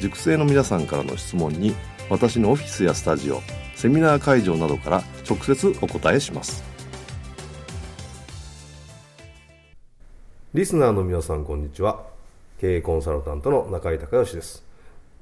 塾生の皆さんからの質問に私のオフィスやスタジオセミナー会場などから直接お答えします。リスナーの皆さんこんにちは。経営コンサルタントの中井隆義です。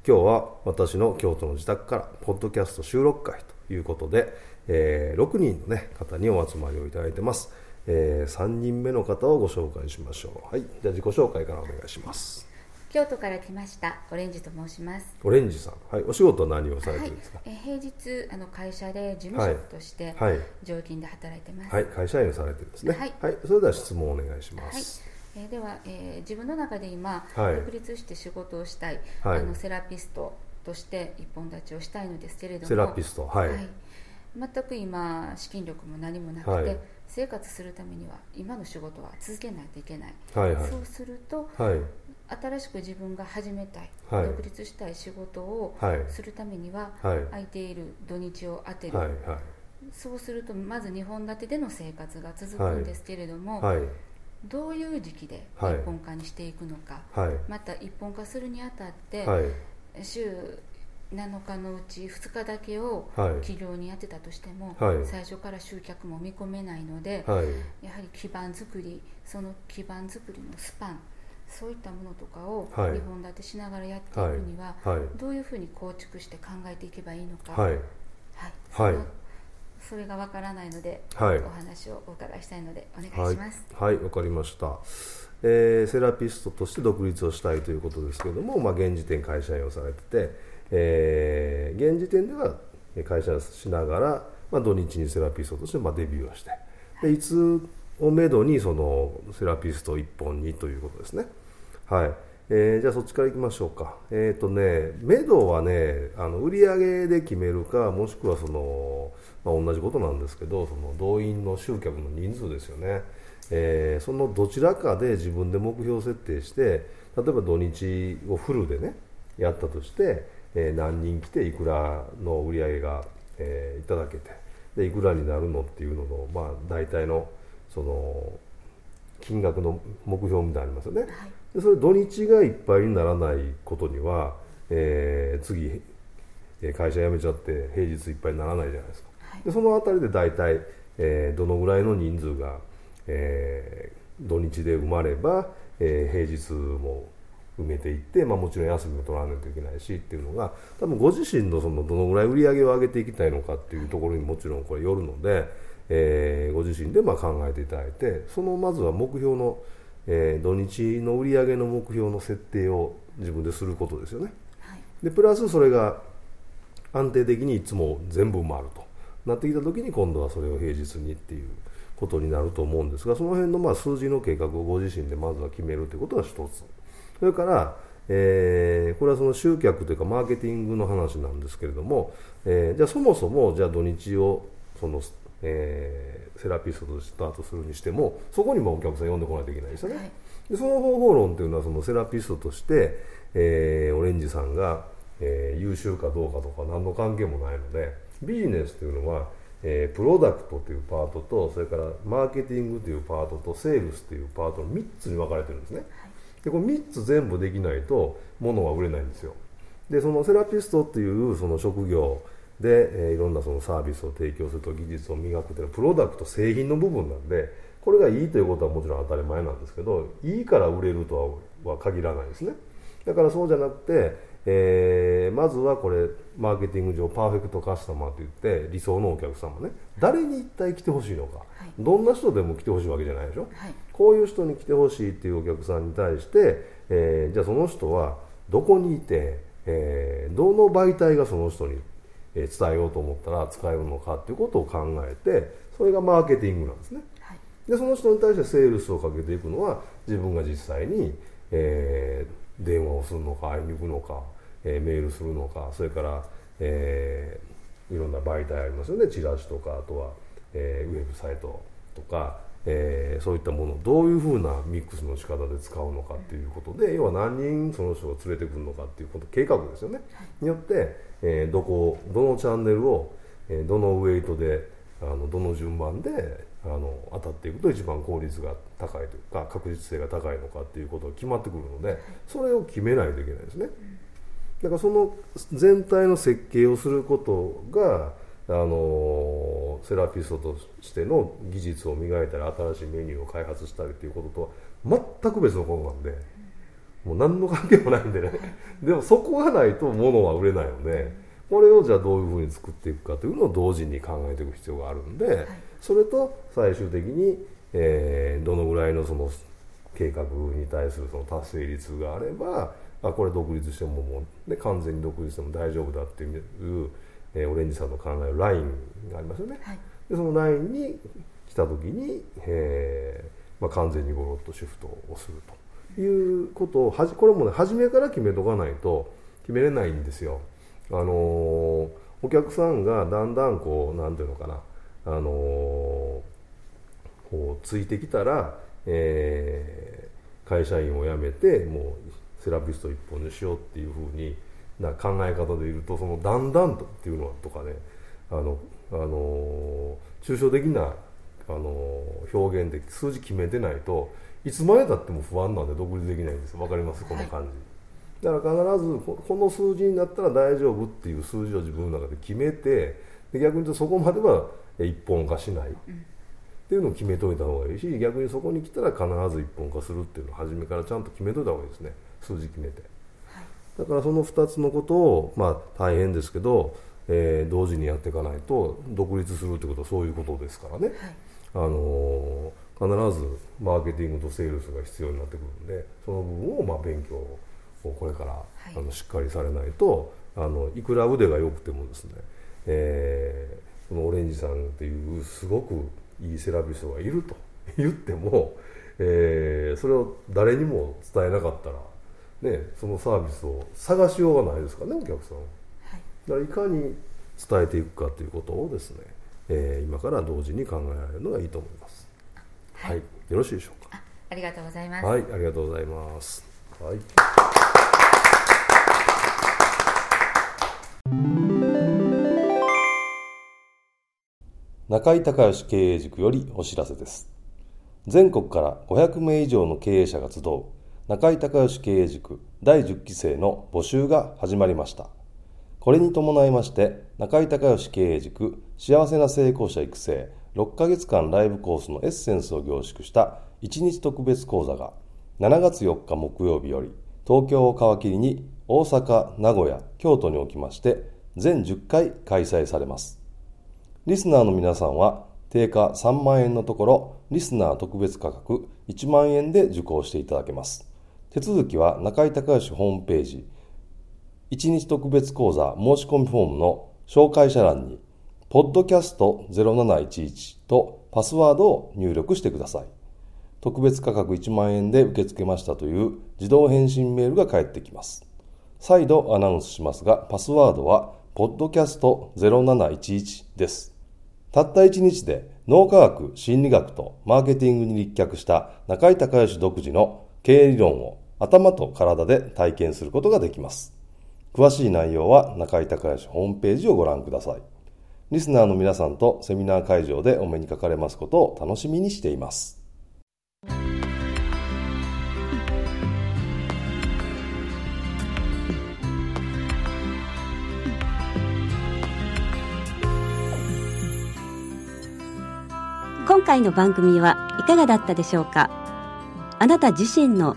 今日は私の京都の自宅からポッドキャスト収録会ということで、えー、6人の、ね、方にお集まりをいただいてます、えー、3人目の方をご紹介しましょう。はい。じゃあ自己紹介からお願いします。京都から来ましたオレンジと申します。オレンジさん。はい。お仕事は何をされてるんですか、はい、え平日あの会社で事務職として常勤で働いてます。はい、会社員をされてるんですね。はい、はい、それでは質問をお願いします、はい。えー、では、えー、自分の中で今、はい、独立して仕事をしたい、はい、あのセラピストとして一本立ちをしたいのですけれども。セラピスト。はい、はい、全く今資金力も何もなくて、生活するためには今の仕事は続けないといけない、はいはい、そうすると、はい、新しく自分が始めたい、はい、独立したい仕事をするためには、はい、空いている土日を当てる、はいはい、そうするとまず2本立てでの生活が続くんですけれども、どういう時期で一本化にしていくのか、また一本化するにあたって、週7日のうち2日だけを起業にやってたとしても、はい、最初から集客も見込めないので、はい、やはり基盤作りその基盤作りのスパンそういったものとかを2本立てしながらやっていくには、どういうふうに構築して考えていけばいいのか、はい。はい。それがわからないので、はい、お話をお伺いしたいのでお願いします。はい。わ、はい、かりました、えー、セラピストとして独立をしたいということですけれども、まあ、現時点会社員をされてて、えー、現時点では会社しながら、まあ、土日にセラピストとしてまあデビューをしてでいつをめどにそのセラピスト1本にということですね。はいえー、じゃあそっちからいきましょうか。えっ、ー、とね、目処はね、あの売上で決めるか、もしくはその、まあ、同じことなんですけど、その動員の集客の人数ですよね。えー、そのどちらかで自分で目標設定して、例えば土日をフルでね、やったとして、えー、何人来ていくらの売り上げが、えー、いただけて、でいくらになるのっていうのの、まあ、大体のその金額の目標みたいなのありますよね。はい。でそれ土日がいっぱいにならないことには、えー、次会社辞めちゃって平日いっぱいにならないじゃないですか、はい、でその辺りで大体、えー、どのぐらいの人数が、えー、土日で生まれば、えー、平日も埋めていって、まあ、もちろん休みも取らないといけないしっていうのが多分ご自身のそのどのぐらい売り上げを上げていきたいのかっていうところにもちろんこれよるので、えー、ご自身でまあ考えていただいてそのまずは目標のえー、土日の売上の目標の設定を自分ですることですよね、はい、でプラスそれが安定的にいつも全部埋まるとなってきた時に今度はそれを平日にっていうことになると思うんですがその辺のまあ数字の計画をご自身でまずは決めるということが一つそれから、えー、これはその集客というかマーケティングの話なんですけれども、えー、じゃあそもそもじゃあ土日をそのえー、セラピストとスタートするにしてもそこにもお客さん呼んでこないといけないですよね、はい、でその方法論というのはそのセラピストとして、えー、オレンジさんが、えー、優秀かどうかとか何の関係もないのでビジネスというのは、えー、プロダクトというパートとそれからマーケティングというパートとセールスというパートの3つに分かれてるんですね、はい、でこの3つ全部できないと物は売れないんですよ。でそのセラピストっていうその職業で、えー、いろんなそのサービスを提供すると技術を磨くというのはプロダクト製品の部分なんでこれがいいということはもちろん当たり前なんですけどいいから売れるとは限らないですね。だからそうじゃなくて、えー、まずはこれマーケティング上パーフェクトカスタマーといって理想のお客様ね。誰に一体来てほしいのか、はい、どんな人でも来てほしいわけじゃないでしょ、はい、こういう人に来てほしいっていうお客さんに対して、えー、じゃあその人はどこにいて、えー、どの媒体がその人に伝えようと思ったら使えるのかっていうことを考えてそれがマーケティングなんですね、はい、でその人に対してセールスをかけていくのは自分が実際に、えー、電話をするのか会いに行くのかえー、メールするのかそれから、えー、いろんな媒体ありますよね。チラシとかあとは、えー、ウェブサイトとか、えー、そういったものをどういうふうなミックスの仕方で使うのかっていうことで要は何人その人を連れてくるのかっていうこと計画ですよね、によって、えー、どこどのチャンネルを、えー、どのウェイトであのどの順番であの当たっていくと一番効率が高いというか確実性が高いのかっていうことが決まってくるのでそれを決めないといけないですね。だからその全体の設計をすることがあのセラピストとしての技術を磨いたり新しいメニューを開発したりということとは全く別のことなんでもう何の関係もないんでね。でもそこがないと物は売れないのでこれをじゃあどういうふうに作っていくかというのを同時に考えていく必要があるんでそれと最終的に、えー、どのぐらいのその計画に対するその達成率があればあこれ独立してももう、ね、完全に独立しても大丈夫だっていう、えー、オレンジさんの考えるラインがありますよね、はい、でそのラインに来た時に、えーまあ、完全にゴロッとシフトをするということをはじこれもね初めから決めとかないと決めれないんですよ。あのー、お客さんがだんだんこうなんていうのかなあのー、こうついてきたら、えー、会社員を辞めてもうセラピスト一本にしようっていうふうにな考え方でいるとそのだんだんとっていうのとかねあのあの抽象的なあの表現で数字決めてないといつまでたっても不安なんで独立できないんです分かります？この感じ、はい、だから必ずこの数字になったら大丈夫っていう数字を自分の中で決めてで逆に言うとそこまでは一本化しない、うん。っていうのを決めといた方がいいし逆にそこに来たら必ず一本化するっていうのを初めからちゃんと決めといた方がいいですね。数字決めて、はい、だからその2つのことをまあ大変ですけど、えー、同時にやっていかないと独立するってことはそういうことですからね、はい、あのー、必ずマーケティングとセールスが必要になってくるんでその部分をまあ勉強をこれから、はい、あのしっかりされないとあのいくら腕が良くてもですね、えー、このオレンジさんっていうすごくいいセラピストがいると言っても、えー、それを誰にも伝えなかったら、ね、そのサービスを探しようがないですからねお客さんは。だからいかに伝えていくかということをですね、えー、今から同時に考えられるのがいいと思います。はい、はい、よろしいでしょうか。ありがとうございます。はい、ありがとうございます。はい。中井隆義経営塾よりお知らせです。全国から500名以上の経営者が集う中井隆義経営塾第10期生の募集が始まりました。これに伴いまして、中井隆義経営塾幸せな成功者育成6ヶ月間ライブコースのエッセンスを凝縮した1日特別講座が7月4日木曜日より東京を皮切りに大阪、名古屋、京都におきまして全10回開催されます。リスナーの皆さんは定価3万円のところ、リスナー特別価格1万円で受講していただけます。手続きは中井隆義ホームページ、1日特別講座申し込みフォームの紹介者欄に、ポッドキャスト0711とパスワードを入力してください。特別価格1万円で受け付けましたという自動返信メールが返ってきます。再度アナウンスしますが、パスワードは、ポッドキャスト0711です。たった一日で脳科学、心理学とマーケティングに立脚した中井隆義独自の経営理論を頭と体で体験することができます。詳しい内容は中井隆義ホームページをご覧ください。リスナーの皆さんとセミナー会場でお目にかかれますことを楽しみにしています。今回の番組はいかがだったでしょうか？あなた自身の